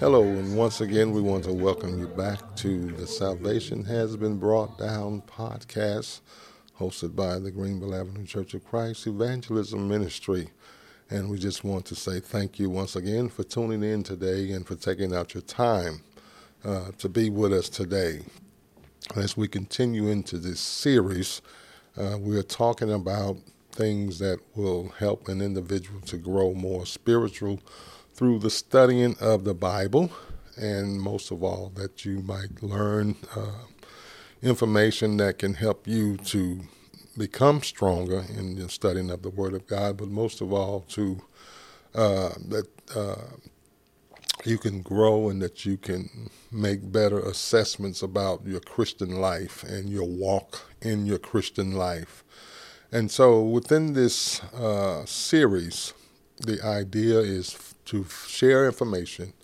Hello, and once again, we want to welcome you back to the Salvation Has Been Brought Down podcast, hosted by the Greenville Avenue Church of Christ Evangelism Ministry. And we just want to say thank you once again for tuning in today and for taking out your time uh, to be with us today. As we continue into this series, uh, we are talking about things that will help an individual to grow more spiritual through the studying of the Bible, and most of all, that you might learn uh, information that can help you to become stronger in the studying of the Word of God, but most of all, to uh, that uh, you can grow and that you can make better assessments about your Christian life and your walk in your Christian life. And so, within this uh, series, the idea is to share information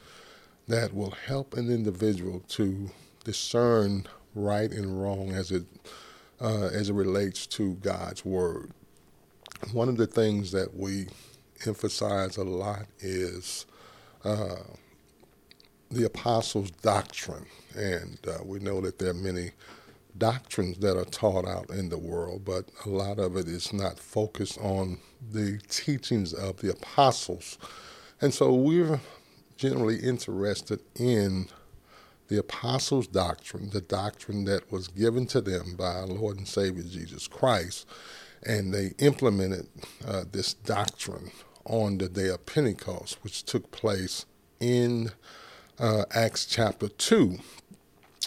that will help an individual to discern right and wrong as it uh, as it relates to God's word. One of the things that we emphasize a lot is uh, the apostles' doctrine, and uh, we know that there are many doctrines that are taught out in the world, but a lot of it is not focused on the teachings of the apostles. And so we're generally interested in the apostles' doctrine, the doctrine that was given to them by our Lord and Savior Jesus Christ, and they implemented uh, this doctrine on the day of Pentecost, which took place in uh, Acts chapter 2,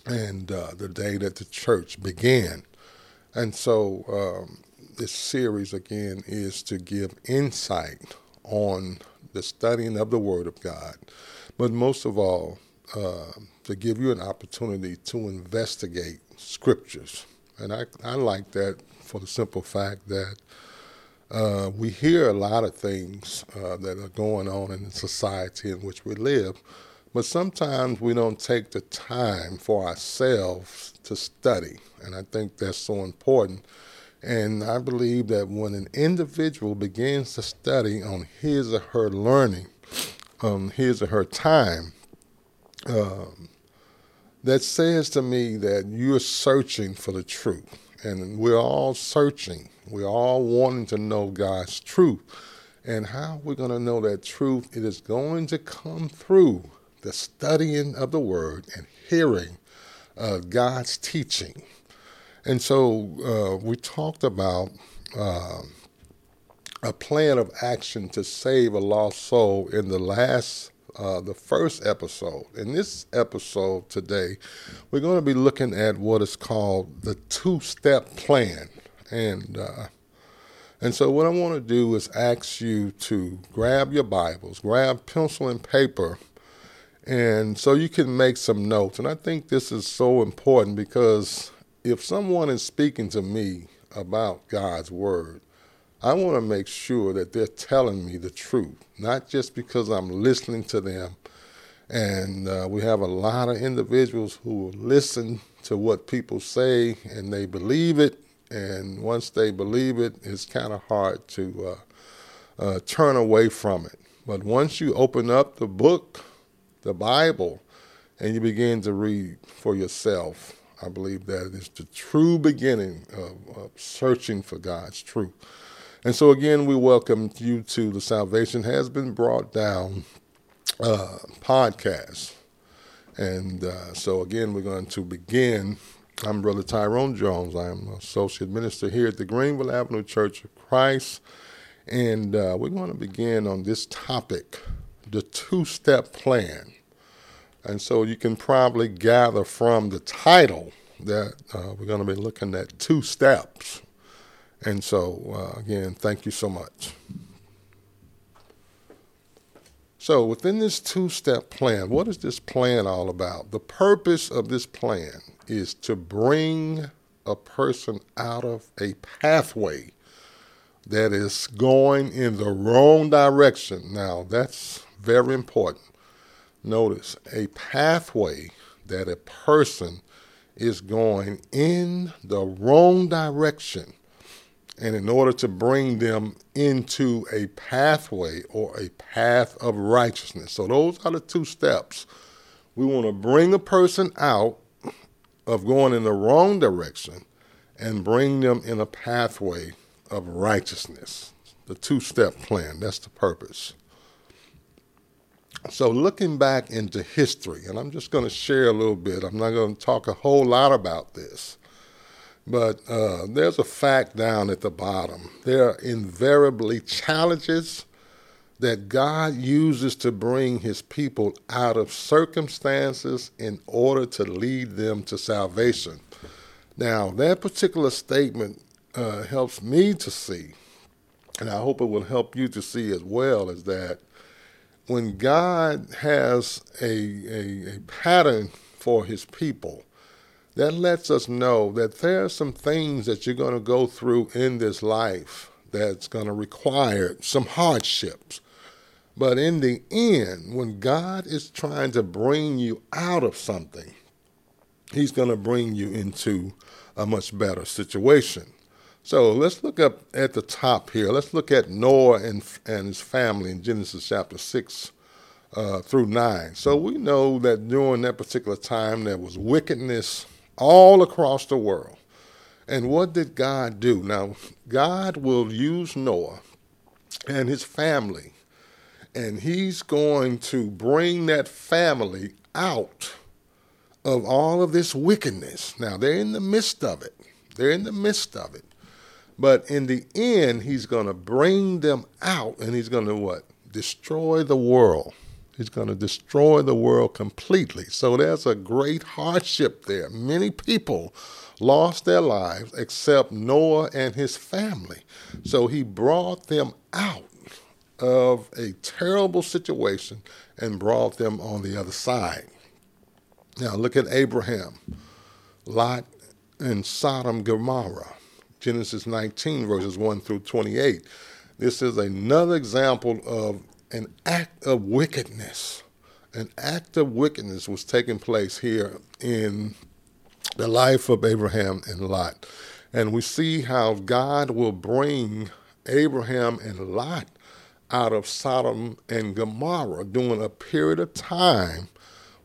and uh, the day that the church began. And so, um, this series again is to give insight on the studying of the Word of God, but most of all, uh, to give you an opportunity to investigate scriptures. And I, I like that for the simple fact that uh, we hear a lot of things uh, that are going on in the society in which we live, but sometimes we don't take the time for ourselves to study. And I think that's so important. And I believe that when an individual begins to study on his or her learning, um, his or her time, um, that says to me that you're searching for the truth. And we're all searching. We're all wanting to know God's truth. And how we're going to know that truth, it is going to come through the studying of the Word and hearing uh, God's teaching. And so uh, we talked about uh, a plan of action to save a lost soul in the last uh, the first episode. In this episode today, we're going to be looking at what is called the two-step plan, and uh, and so what I want to do is ask you to grab your Bibles, grab pencil and paper, and so you can make some notes. And I think this is so important because if someone is speaking to me about God's word, I want to make sure that they're telling me the truth, not just because I'm listening to them. And uh, we have a lot of individuals who listen to what people say and they believe it. And once they believe it, it's kind of hard to uh, uh, turn away from it. But once you open up the book, the Bible, and you begin to read for yourself, I believe that is the true beginning of, of searching for God's truth. And so, again, we welcome you to the Salvation Has Been Brought Down uh, podcast. And uh, so, again, we're going to begin. I'm Brother Tyrone Jones. I'm Associate Minister here at the Greenville Avenue Church of Christ. And uh, we're going to begin on this topic the two step plan. And so, you can probably gather from the title that uh, we're going to be looking at two steps and so, uh, again, thank you so much. So, within this two step plan, what is this plan all about? The purpose of this plan is to bring a person out of a pathway that is going in the wrong direction. Now, that's very important. Notice a pathway that a person is going in the wrong direction and in order to bring them into a pathway or a path of righteousness. So, those are the two steps. We want to bring a person out of going in the wrong direction and bring them in a pathway of righteousness. The two step plan, that's the purpose. So, looking back into history, and I'm just going to share a little bit, I'm not going to talk a whole lot about this, but uh, there's a fact down at the bottom. There are invariably challenges that God uses to bring his people out of circumstances in order to lead them to salvation. Now, that particular statement uh, helps me to see, and I hope it will help you to see as well, is that when God has a, a, a pattern for his people, that lets us know that there are some things that you're going to go through in this life that's going to require some hardships. But in the end, when God is trying to bring you out of something, He's going to bring you into a much better situation. So let's look up at the top here. Let's look at Noah and, and his family in Genesis chapter 6 uh, through 9. So we know that during that particular time there was wickedness all across the world. And what did God do? Now, God will use Noah and his family, and he's going to bring that family out of all of this wickedness. Now, they're in the midst of it. They're in the midst of it. But in the end, he's going to bring them out and he's going to what? Destroy the world. He's going to destroy the world completely. So there's a great hardship there. Many people lost their lives except Noah and his family. So he brought them out of a terrible situation and brought them on the other side. Now look at Abraham, Lot, and Sodom Gomorrah. Genesis 19, verses 1 through 28. This is another example of an act of wickedness. An act of wickedness was taking place here in the life of Abraham and Lot. And we see how God will bring Abraham and Lot out of Sodom and Gomorrah during a period of time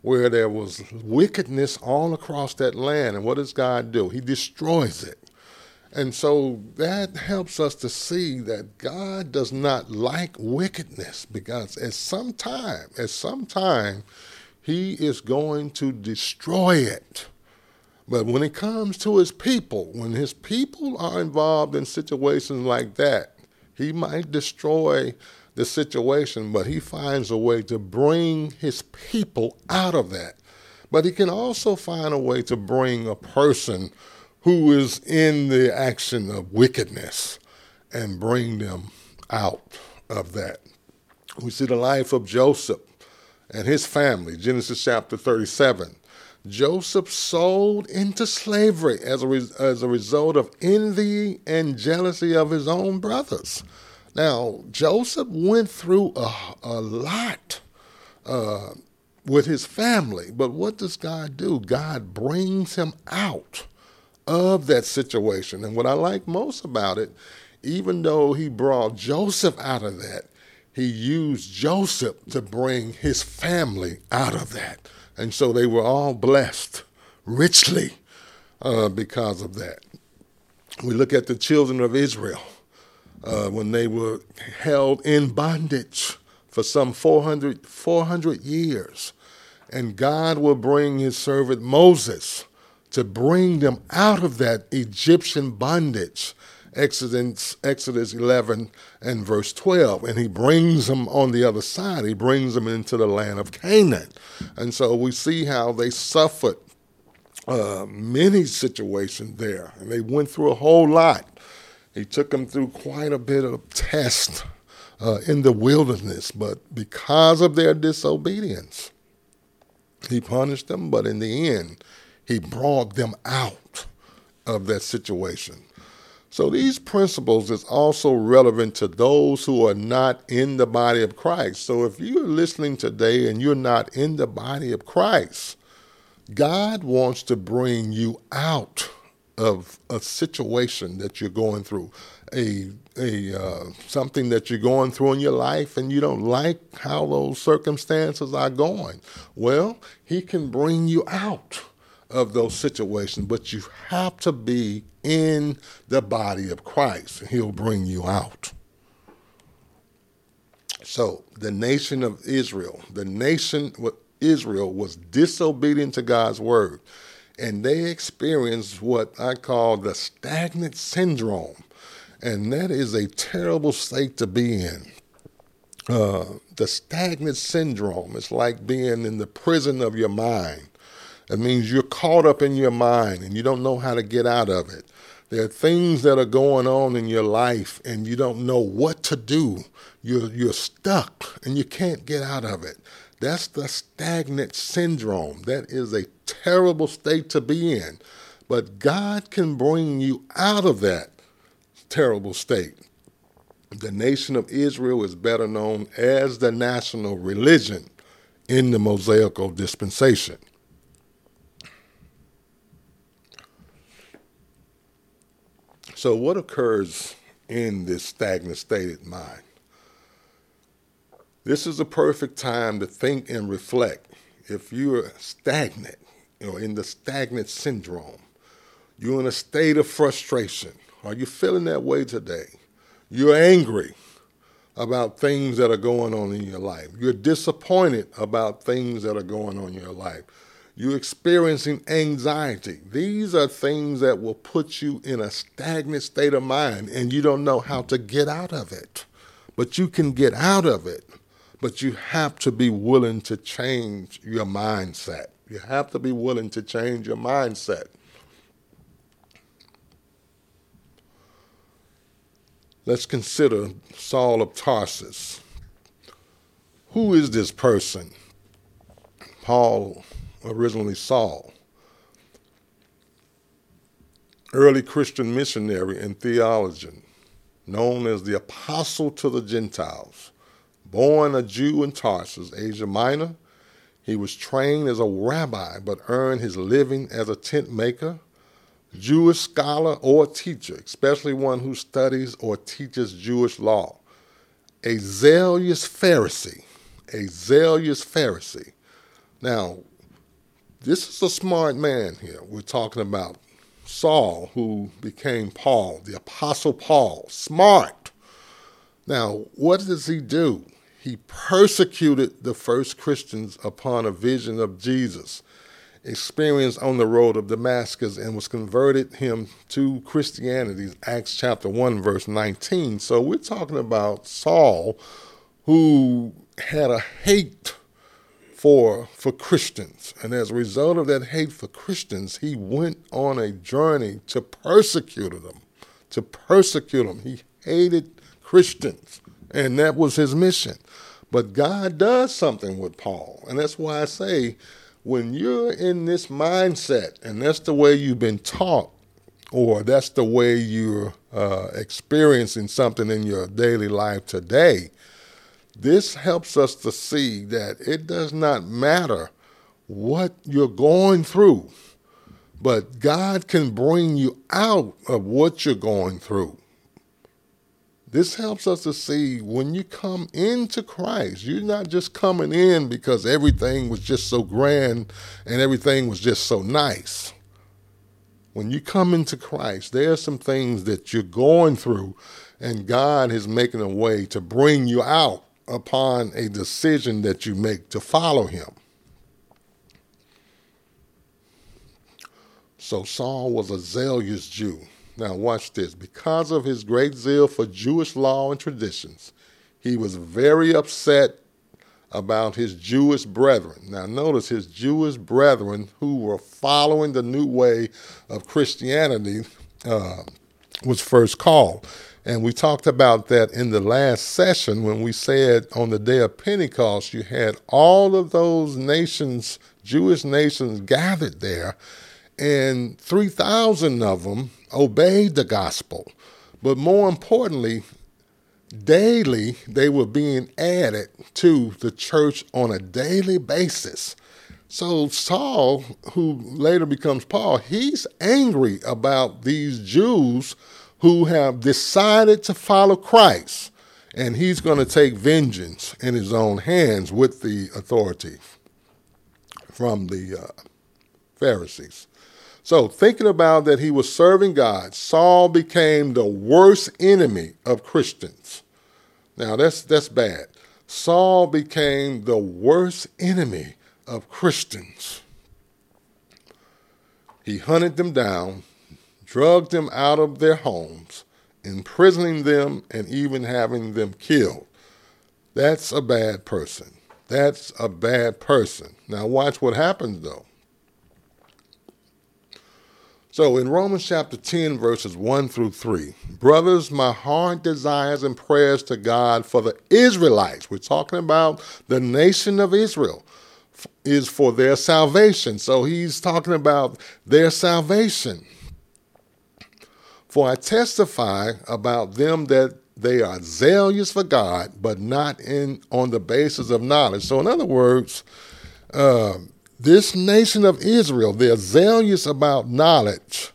where there was wickedness all across that land. And what does God do? He destroys it. And so that helps us to see that God does not like wickedness because at some time, at some time, he is going to destroy it. But when it comes to his people, when his people are involved in situations like that, he might destroy the situation, but he finds a way to bring his people out of that. But he can also find a way to bring a person who is in the action of wickedness and bring them out of that. We see the life of Joseph and his family, Genesis chapter 37. Joseph sold into slavery as a, re- as a result of envy and jealousy of his own brothers. Now, Joseph went through a, a lot uh, with his family, but what does God do? God brings him out of that situation. And what I like most about it, even though he brought Joseph out of that, he used Joseph to bring his family out of that. And so they were all blessed richly uh, because of that. We look at the children of Israel uh, when they were held in bondage for some 400, 400 years. And God will bring his servant Moses to bring them out of that Egyptian bondage. Exodus, Exodus 11 and verse 12. And he brings them on the other side. He brings them into the land of Canaan. And so we see how they suffered uh, many situations there. And they went through a whole lot. He took them through quite a bit of test uh, in the wilderness. But because of their disobedience, he punished them. But in the end, he brought them out of that situation. So these principles is also relevant to those who are not in the body of Christ. So if you're listening today and you're not in the body of Christ, God wants to bring you out of a situation that you're going through, a a uh, something that you're going through in your life, and you don't like how those circumstances are going. Well, He can bring you out of those situations, but you have to be in the body of Christ, He'll bring you out. So, the nation of Israel, the nation of Israel was disobedient to God's word, and they experienced what I call the stagnant syndrome. And that is a terrible state to be in. Uh, the stagnant syndrome is like being in the prison of your mind. It means you're caught up in your mind and you don't know how to get out of it. There are things that are going on in your life and you don't know what to do. You're, you're stuck and you can't get out of it. That's the stagnant syndrome. That is a terrible state to be in. But God can bring you out of that terrible state. The nation of Israel is better known as the national religion in the Mosaical dispensation. So, what occurs in this stagnant state of mind? This is a perfect time to think and reflect. If you're stagnant, you know, in the stagnant syndrome, you're in a state of frustration. Are you feeling that way today? You're angry about things that are going on in your life. You're disappointed about things that are going on in your life. You're experiencing anxiety. These are things that will put you in a stagnant state of mind and you don't know how to get out of it. But you can get out of it. But you have to be willing to change your mindset. You have to be willing to change your mindset. Let's consider Saul of Tarsus. Who is this person? Paul originally Saul. Early Christian missionary and theologian, known as the Apostle to the Gentiles. Born a Jew in Tarsus, Asia Minor, he was trained as a rabbi but earned his living as a tent maker, Jewish scholar, or teacher, especially one who studies or teaches Jewish law. A zealous Pharisee, a zealous Pharisee. Now, this is a smart man here. We're talking about Saul, who became Paul, the Apostle Paul. Smart. Now, what does he do? He persecuted the first Christians upon a vision of Jesus, experienced on the road of Damascus, and was converted him to Christianity, Acts chapter 1, verse 19. So we're talking about Saul, who had a hate for for Christians. And as a result of that hate for Christians, he went on a journey to persecute them, to persecute them. He hated Christians, and that was his mission. But God does something with Paul, and that's why I say when you're in this mindset, and that's the way you've been taught, or that's the way you're uh, experiencing something in your daily life today, this helps us to see that it does not matter what you're going through, but God can bring you out of what you're going through. This helps us to see when you come into Christ, you're not just coming in because everything was just so grand and everything was just so nice. When you come into Christ, there are some things that you're going through, and God is making a way to bring you out upon a decision that you make to follow him. So Saul was a zealous Jew. Now, watch this. Because of his great zeal for Jewish law and traditions, he was very upset about his Jewish brethren. Now, notice his Jewish brethren who were following the new way of Christianity uh, was first called. And we talked about that in the last session when we said on the day of Pentecost, you had all of those nations, Jewish nations, gathered there, and 3,000 of them obeyed the gospel. But more importantly, daily they were being added to the church on a daily basis. So Saul, who later becomes Paul, he's angry about these Jews who have decided to follow Christ. And he's going to take vengeance in his own hands with the authority from the uh, Pharisees. So, thinking about that he was serving God, Saul became the worst enemy of Christians. Now, that's, that's bad. Saul became the worst enemy of Christians. He hunted them down, drugged them out of their homes, imprisoning them, and even having them killed. That's a bad person. That's a bad person. Now, watch what happens though. So in Romans chapter 10, verses 1 through 3, brothers, my heart desires and prayers to God for the Israelites. We're talking about the nation of Israel is for their salvation. So he's talking about their salvation. For I testify about them that they are zealous for God, but not in on the basis of knowledge. So in other words, uh, this nation of Israel, they're zealous about knowledge,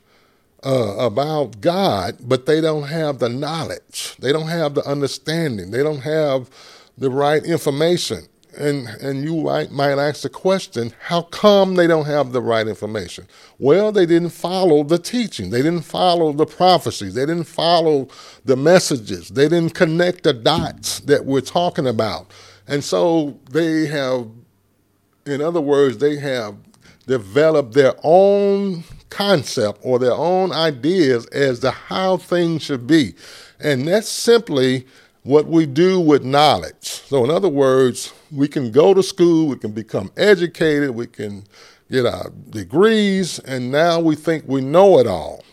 uh, about God, but they don't have the knowledge. They don't have the understanding. They don't have the right information and and you might might ask the question, how come they don't have the right information? Well, they didn't follow the teaching. They didn't follow the prophecies. They didn't follow the messages. They didn't connect the dots that we're talking about. And so they have in other words, they have developed their own concept or their own ideas as to how things should be. And that's simply what we do with knowledge. So, in other words, we can go to school, we can become educated, we can get our degrees, and now we think we know it all.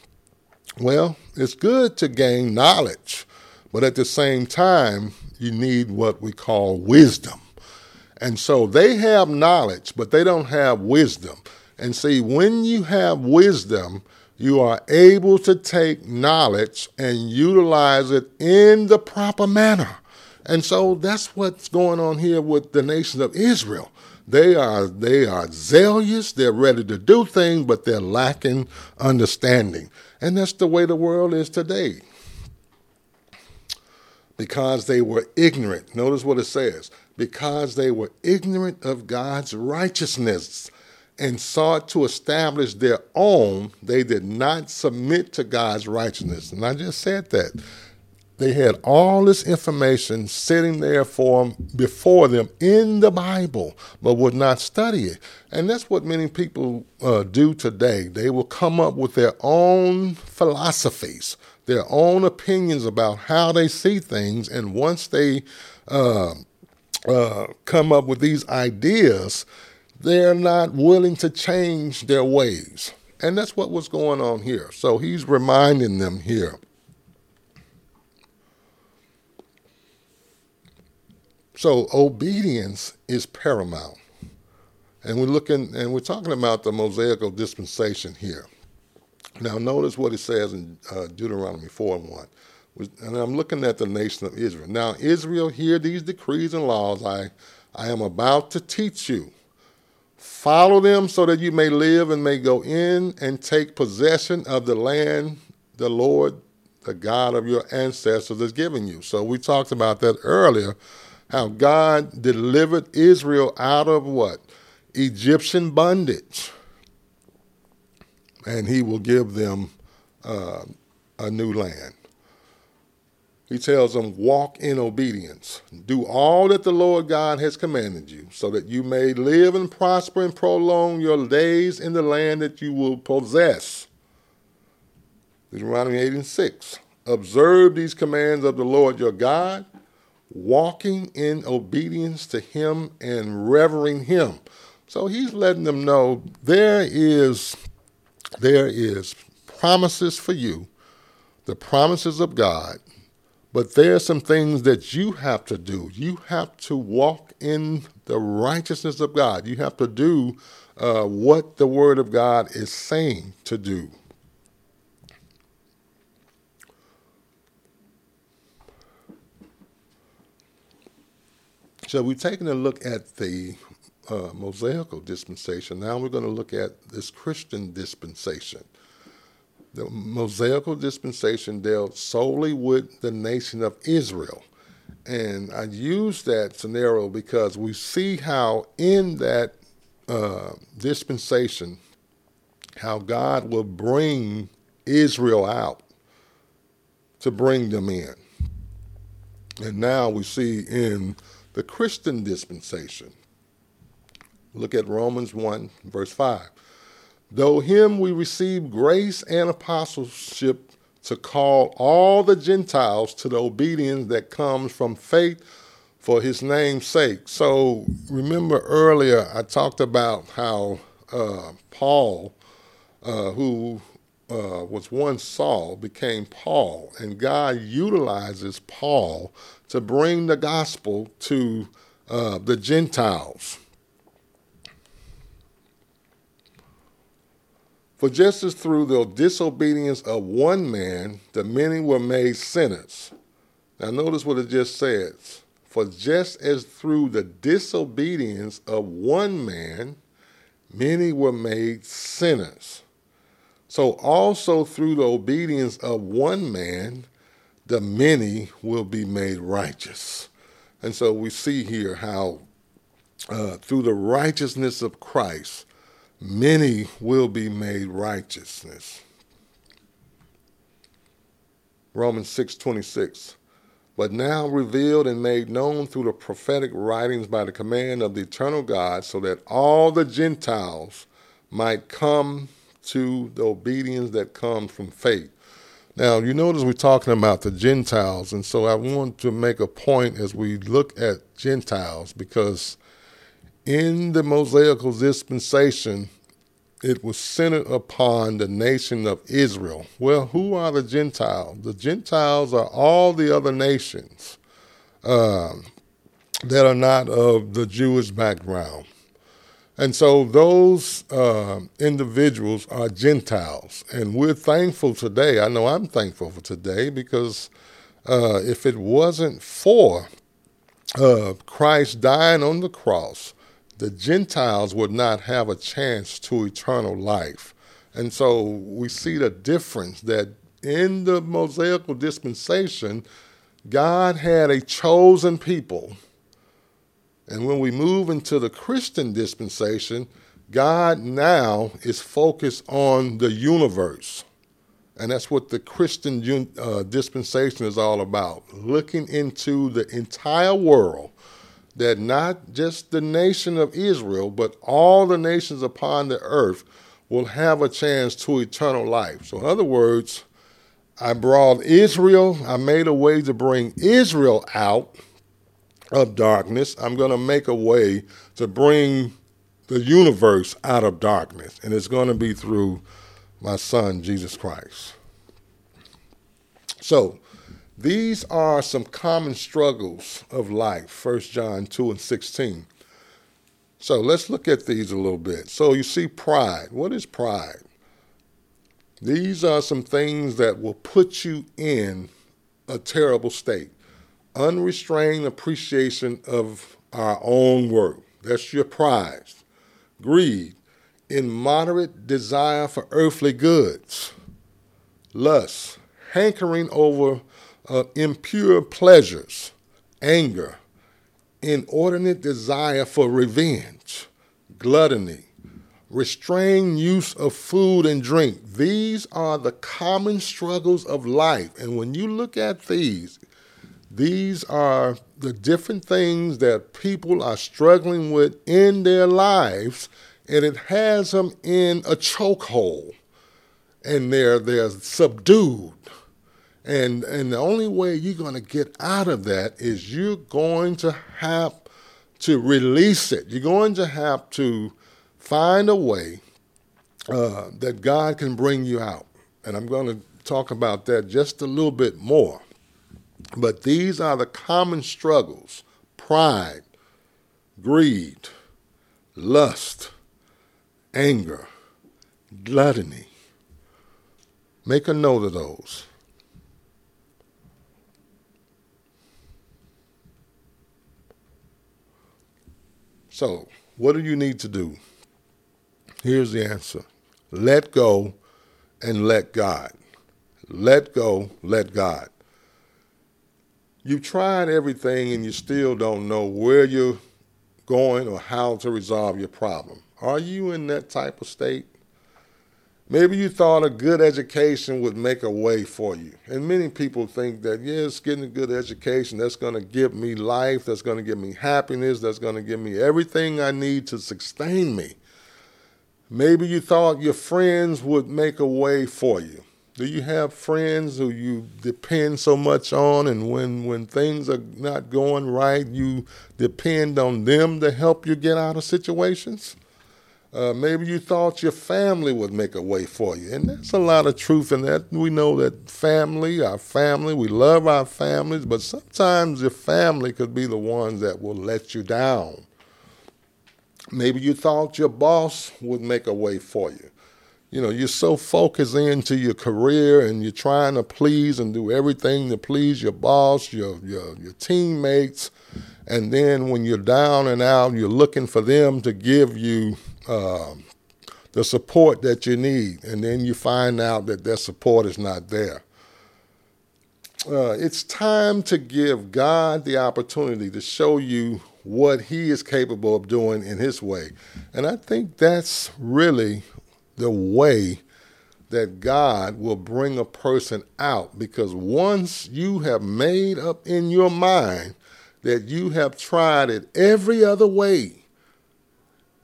Well, it's good to gain knowledge, but at the same time, you need what we call wisdom. And so they have knowledge, but they don't have wisdom. And see, when you have wisdom, you are able to take knowledge and utilize it in the proper manner. And so that's what's going on here with the nation of Israel. They are they are zealous, they're ready to do things, but they're lacking understanding. And that's the way the world is today. Because they were ignorant. Notice what it says. Because they were ignorant of God's righteousness and sought to establish their own, they did not submit to God's righteousness. And I just said that. They had all this information sitting there for them, before them in the Bible, but would not study it. And that's what many people uh, do today. They will come up with their own philosophies, their own opinions about how they see things. And once they uh, uh, come up with these ideas, they're not willing to change their ways. And that's what was going on here. So he's reminding them here. So obedience is paramount. And we're looking and we're talking about the Mosaical dispensation here. Now notice what it says in uh, Deuteronomy 4 and 1. And I'm looking at the nation of Israel. Now, Israel, hear these decrees and laws I, I am about to teach you Follow them so that you may live and may go in and take possession of the land the Lord, the God of your ancestors, has given you. So we talked about that earlier, how God delivered Israel out of what? Egyptian bondage. And he will give them uh, a new land. He tells them, walk in obedience. Do all that the Lord God has commanded you, so that you may live and prosper and prolong your days in the land that you will possess. Deuteronomy 8 and 6. Observe these commands of the Lord your God, walking in obedience to him and revering him. So he's letting them know there is there is promises for you, the promises of God but there are some things that you have to do. You have to walk in the righteousness of God. You have to do uh, what the Word of God is saying to do. So we've taken a look at the uh, Mosaical dispensation. Now we're going to look at this Christian dispensation. The Mosaical dispensation dealt solely with the nation of Israel. And I use that scenario because we see how in that uh, dispensation, how God will bring Israel out to bring them in. And now we see in the Christian dispensation, look at Romans 1, verse 5. Though him we receive grace and apostleship to call all the Gentiles to the obedience that comes from faith for his name's sake. So remember earlier I talked about how uh, Paul, uh, who uh, was once Saul, became Paul, and God utilizes Paul to bring the gospel to uh, the Gentiles. For just as through the disobedience of one man, the many were made sinners. Now, notice what it just says. For just as through the disobedience of one man, many were made sinners. So also through the obedience of one man, the many will be made righteous. And so we see here how uh, through the righteousness of Christ, many will be made righteousness. Romans 6:26 but now revealed and made known through the prophetic writings by the command of the eternal God so that all the Gentiles might come to the obedience that comes from faith. Now, you notice we're talking about the Gentiles, and so I want to make a point as we look at Gentiles because in the Mosaical dispensation, it was centered upon the nation of Israel. Well, who are the Gentiles? The Gentiles are all the other nations uh, that are not of the Jewish background. And so those uh, individuals are Gentiles. And we're thankful today. I know I'm thankful for today because uh, if it wasn't for uh, Christ dying on the cross, the Gentiles would not have a chance to eternal life. And so we see the difference that in the Mosaical dispensation, God had a chosen people and when we move into the Christian dispensation, God now is focused on the universe. And that's what the Christian uh, dispensation is all about looking into the entire world, that not just the nation of Israel, but all the nations upon the earth will have a chance to eternal life. So, in other words, I brought Israel, I made a way to bring Israel out of darkness. I'm going to make a way to bring the universe out of darkness, and it's going to be through my son, Jesus Christ. So, these are some common struggles of life, 1 John 2 and 16. So, let's look at these a little bit. So, you see pride. What is pride? These are some things that will put you in a terrible state unrestrained appreciation of our own work. That's your prize. Greed, immoderate desire for earthly goods. Lust, hankering over uh, impure pleasures. Anger, inordinate desire for revenge. Gluttony, restrained use of food and drink. These are the common struggles of life. And when you look at these, these are the different things that people are struggling with in their lives, and it has them in a chokehold, and they're they're subdued. And and the only way you're going to get out of that is you're going to have to release it. You're going to have to find a way uh, that God can bring you out. And I'm going to talk about that just a little bit more. But these are the common struggles pride, greed, lust, anger, gluttony. Make a note of those. So, What do you need to do? Here's the answer let go and let God. Let go, let God. You've tried everything and you still don't know where you're going or how to resolve your problem. Are you in that type of state? Maybe you thought a good education would make a way for you. And many people think that, yes, getting a good education, that's going to give me life, that's going to give me happiness, that's going to give me everything I need to sustain me. Maybe you thought your friends would make a way for you. Do you have friends who you depend so much on, and when, when things are not going right, you depend on them to help you get out of situations? Uh, maybe you thought your family would make a way for you. And there's a lot of truth in that. We know that family, our family, we love our families, but sometimes your family could be the ones that will let you down. Maybe you thought your boss would make a way for you. You know, you're so focused into your career and you're trying to please and do everything to please your boss, your your, your teammates, and then when you're down and out, you're looking for them to give you uh, the support that you need, and then you find out that that support is not there. Uh, it's time to give God the opportunity to show you what He is capable of doing in His way. And I think that's really the way that God will bring a person out because once you have made up in your mind that you have tried it every other way,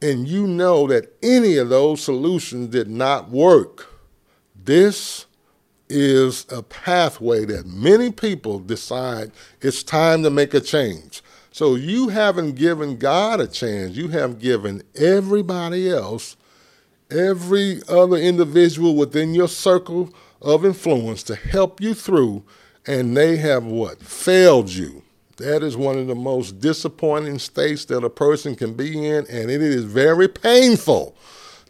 and you know that any of those solutions did not work, this is a pathway that many people decide it's time to make a change. So you haven't given God a chance, you have given everybody else, every other individual within your circle of influence to help you through, and they have what? Failed you. That is one of the most disappointing states that a person can be in, and it is very painful.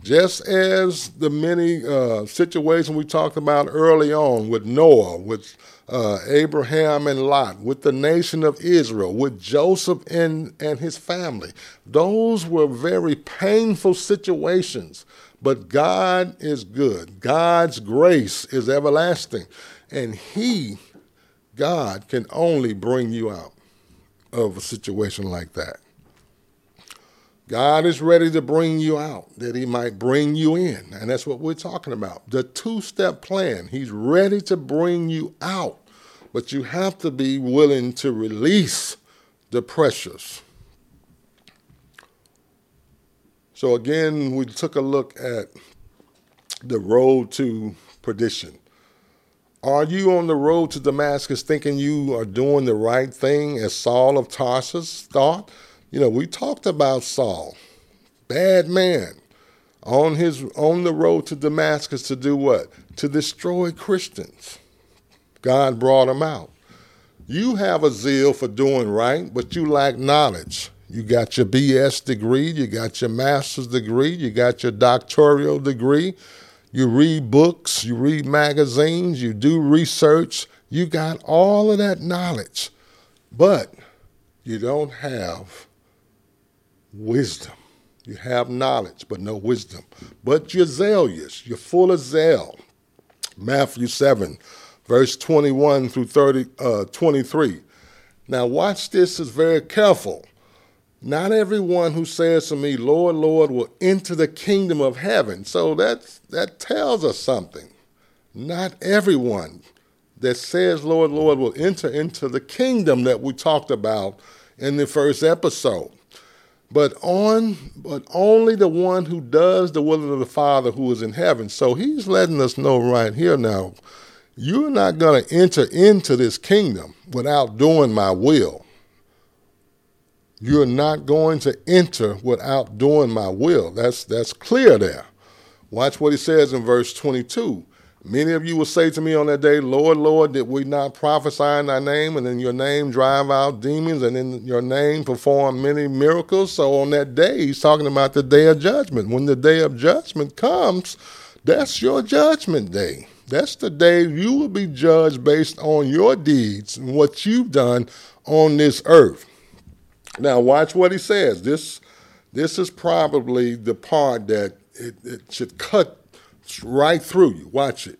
Just as the many uh, situations we talked about early on with Noah, with uh, Abraham and Lot, with the nation of Israel, with Joseph and, and his family, those were very painful situations. But God is good. God's grace is everlasting. And He, God, can only bring you out of a situation like that. God is ready to bring you out, that He might bring you in. And that's what we're talking about. The two step plan. He's ready to bring you out, but you have to be willing to release the pressures. So, again, we took a look at the road to perdition. Are you on the road to Damascus thinking you are doing the right thing as Saul of Tarsus thought? You know, we talked about Saul, bad man, on his on the road to Damascus to do what? To destroy Christians. God brought him out. You have a zeal for doing right, but you lack knowledge. You got your BS degree, you got your master's degree, you got your doctoral degree, you read books, you read magazines, you do research, you got all of that knowledge, but you don't have wisdom. You have knowledge, but no wisdom. But you're zealous, you're full of zeal. Matthew 7, verse 21 through 30, uh, 23. Now, watch this is very careful. Not everyone who says to me, Lord, Lord, will enter the kingdom of heaven. So that, that tells us something. Not everyone that says, Lord, Lord, will enter into the kingdom that we talked about in the first episode. But on but only the one who does the will of the Father who is in heaven. So he's letting us know right here now, you're not going to enter into this kingdom without doing my will. You're not going to enter without doing my will. That's that's clear there. Watch what he says in verse 22. Many of you will say to me on that day, Lord, Lord, did we not prophesy in thy name, and in your name drive out demons, and in your name perform many miracles? So on that day, he's talking about the day of judgment. When the day of judgment comes, that's your judgment day. That's the day you will be judged based on your deeds and what you've done on this earth. Now, watch what he says. This This is probably the part that it, it should cut right through you. Watch it.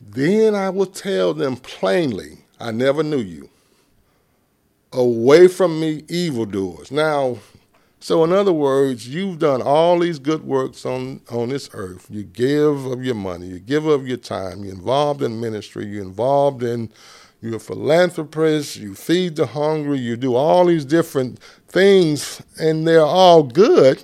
Then I will tell them plainly, I never knew you. Away from me, evildoers. Now, so in other words, you've done all these good works on, on this earth. You give of your money, you give of your time, you're involved in ministry, you're involved in you're a philanthropist, you feed the hungry, you do all these different things, and they're all good.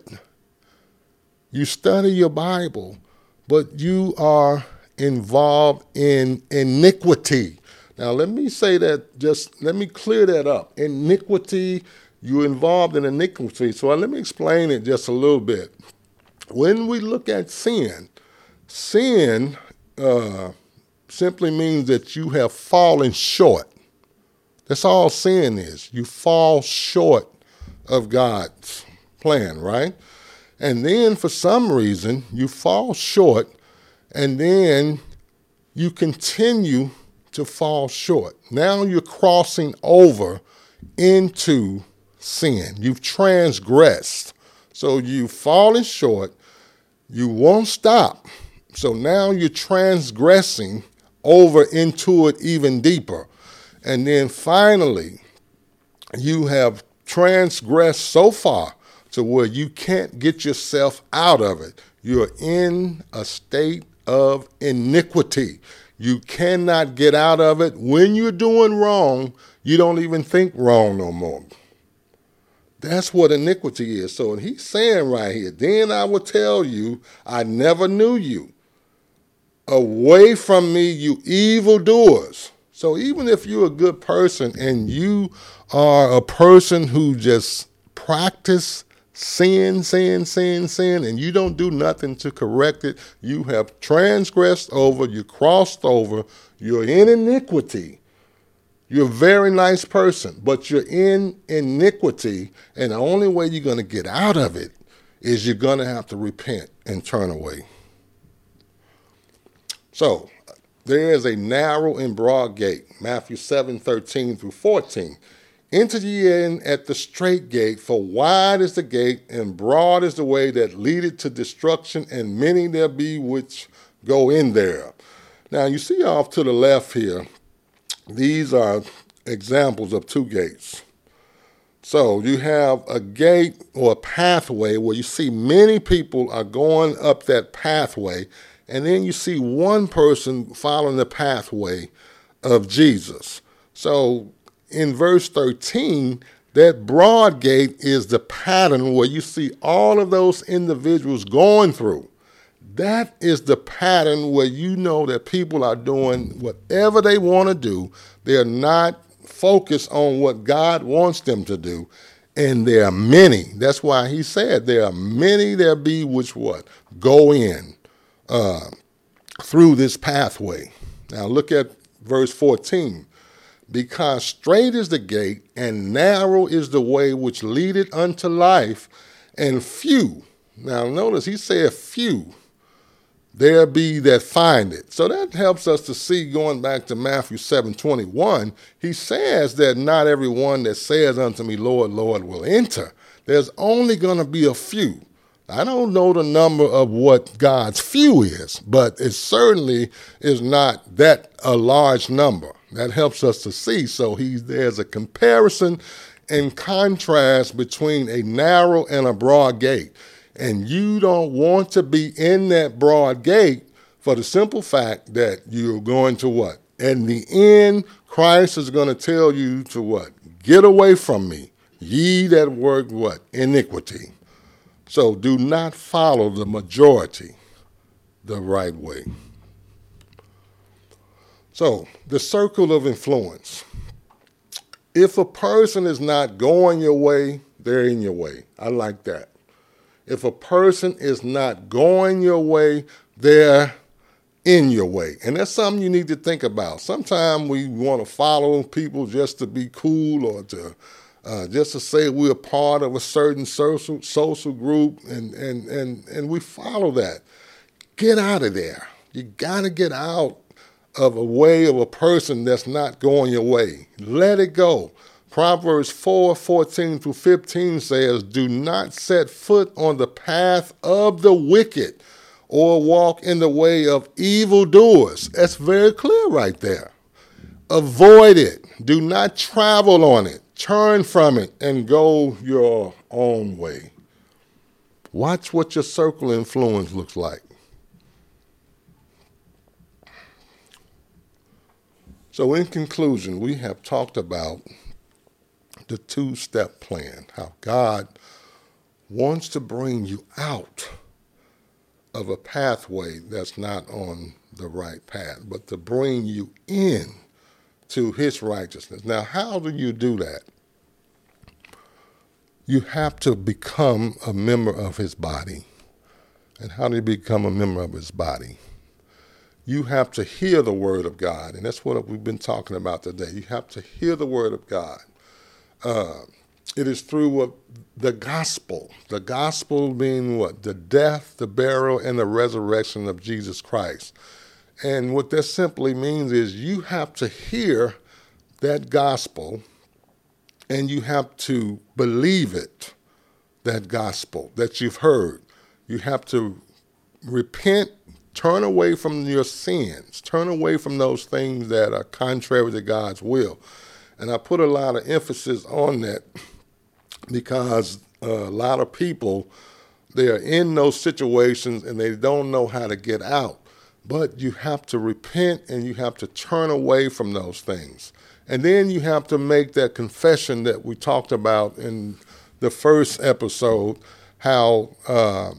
You study your Bible, but you are involved in iniquity. Now, let me say that, just let me clear that up. Iniquity, you're involved in iniquity. So let me explain it just a little bit. When we look at sin, sin, uh, simply means that you have fallen short. That's all sin is. You fall short of God's plan, right? And then for some reason, you fall short, and then you continue to fall short. Now you're crossing over into sin. You've transgressed. So you've fallen short. You won't stop. So now you're transgressing over into it even deeper. And then finally, you have transgressed so far to where you can't get yourself out of it. You're in a state of iniquity. You cannot get out of it. When you're doing wrong, you don't even think wrong no more. That's what iniquity is. So he's saying right here, then I will tell you, I never knew you. Away from me, you evildoers. So even if you're a good person and you are a person who just practice sin, sin, sin, sin, and you don't do nothing to correct it, you have transgressed over, you crossed over, you're in iniquity. You're a very nice person, but you're in iniquity, and the only way you're going to get out of it is you're going to have to repent and turn away. So there is a narrow and broad gate, Matthew 7 13 through 14. Enter ye in at the strait gate, for wide is the gate, and broad is the way that leadeth to destruction, and many there be which go in there. Now you see off to the left here, these are examples of two gates. So you have a gate or a pathway where you see many people are going up that pathway, and then you see one person following the pathway of Jesus. So in verse 13, that broad gate is the pattern where you see all of those individuals going through. That is the pattern where you know that people are doing whatever they want to do. They're not focused on what God wants them to do. And there are many. That's why he said there are many there be which what? Go in uh, through this pathway. Now look at verse 14. Because strait is the gate, and narrow is the way which leadeth unto life, and few. Now notice he said few. There be that find it. So that helps us to see, going back to Matthew 7 21, he says that not everyone that says unto me, Lord, Lord, will enter. There's only going to be a few. I don't know the number of what God's few is, but it certainly is not that a large number. That helps us to see. So he, there's a comparison and contrast between a narrow and a broad gate. And you don't want to be in that broad gate for the simple fact that you're going to what? In the end, Christ is going to tell you to what? Get away from me, ye that work what? Iniquity. So do not follow the majority the right way. So, the circle of influence. If a person is not going your way, they're in your way. I like that. If a person is not going your way, they're in your way. And that's something you need to think about. Sometimes we want to follow people just to be cool or to uh, just to say we're part of a certain social social group, and and and and we follow that. Get out of there. You got to get out of a way of a person that's not going your way. Let it go. Proverbs 4 14 through 15 says, Do not set foot on the path of the wicked or walk in the way of evildoers. That's very clear right there. Avoid it. Do not travel on it. Turn from it and go your own way. Watch what your circle influence looks like. So, in conclusion, we have talked about the two step plan, how God wants to bring you out of a pathway that's not on the right path, but to bring you in to his righteousness. Now, how do you do that? You have to become a member of his body. And how do you become a member of his body? You have to hear the word of God. And that's what we've been talking about today. You have to hear the word of God. Uh, it is through what the gospel, the gospel being what? The death, the burial, and the resurrection of Jesus Christ. And what that simply means is you have to hear that gospel and you have to believe it, that gospel that you've heard. You have to repent, turn away from your sins, turn away from those things that are contrary to God's will. And I put a lot of emphasis on that because a lot of people, they are in those situations and they don't know how to get out. But you have to repent and you have to turn away from those things. And then you have to make that confession that we talked about in the first episode how uh,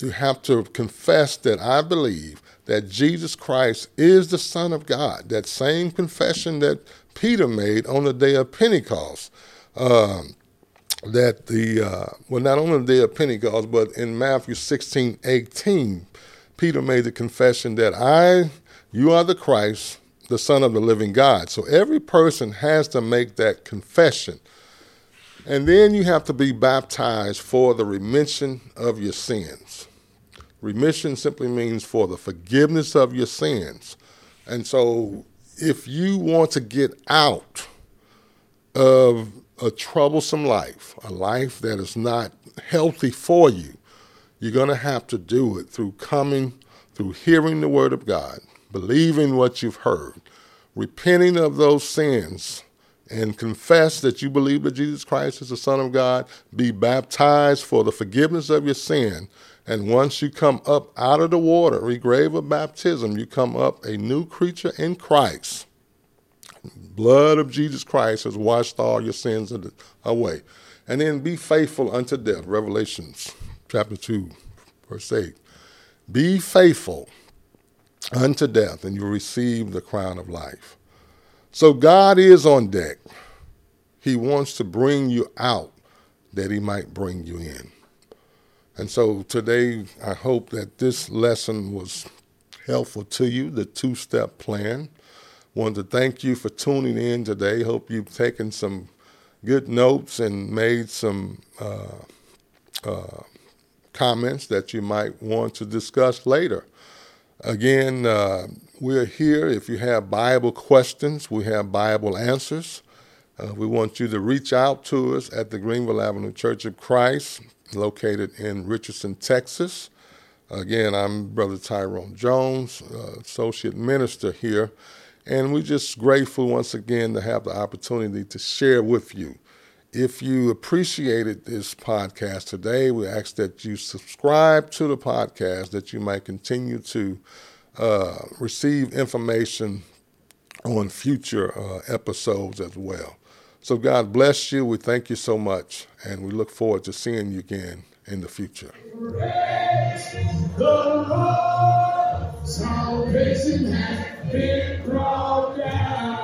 you have to confess that I believe that Jesus Christ is the Son of God. That same confession that Peter made on the day of Pentecost. Um, that the, uh, well, not only the day of Pentecost, but in Matthew 16, 18, Peter made the confession that I, you are the Christ, the Son of the living God. So every person has to make that confession. And then you have to be baptized for the remission of your sins. Remission simply means for the forgiveness of your sins. And so if you want to get out of a troublesome life, a life that is not healthy for you, you're going to have to do it through coming, through hearing the word of God, believing what you've heard, repenting of those sins, and confess that you believe that Jesus Christ is the Son of God, be baptized for the forgiveness of your sin. And once you come up out of the water, regrave of baptism, you come up a new creature in Christ blood of Jesus Christ has washed all your sins away. And then be faithful unto death. Revelations chapter 2, verse 8. Be faithful unto death, and you'll receive the crown of life. So God is on deck. He wants to bring you out that he might bring you in. And so today, I hope that this lesson was helpful to you, the two step plan. Wanted to thank you for tuning in today. Hope you've taken some good notes and made some uh, uh, comments that you might want to discuss later. Again, uh, we're here. If you have Bible questions, we have Bible answers. Uh, we want you to reach out to us at the Greenville Avenue Church of Christ, located in Richardson, Texas. Again, I'm Brother Tyrone Jones, uh, Associate Minister here and we're just grateful once again to have the opportunity to share with you. If you appreciated this podcast today, we ask that you subscribe to the podcast that you might continue to uh, receive information on future uh, episodes as well. So, God bless you. We thank you so much, and we look forward to seeing you again in the future. Salvation has been brought down.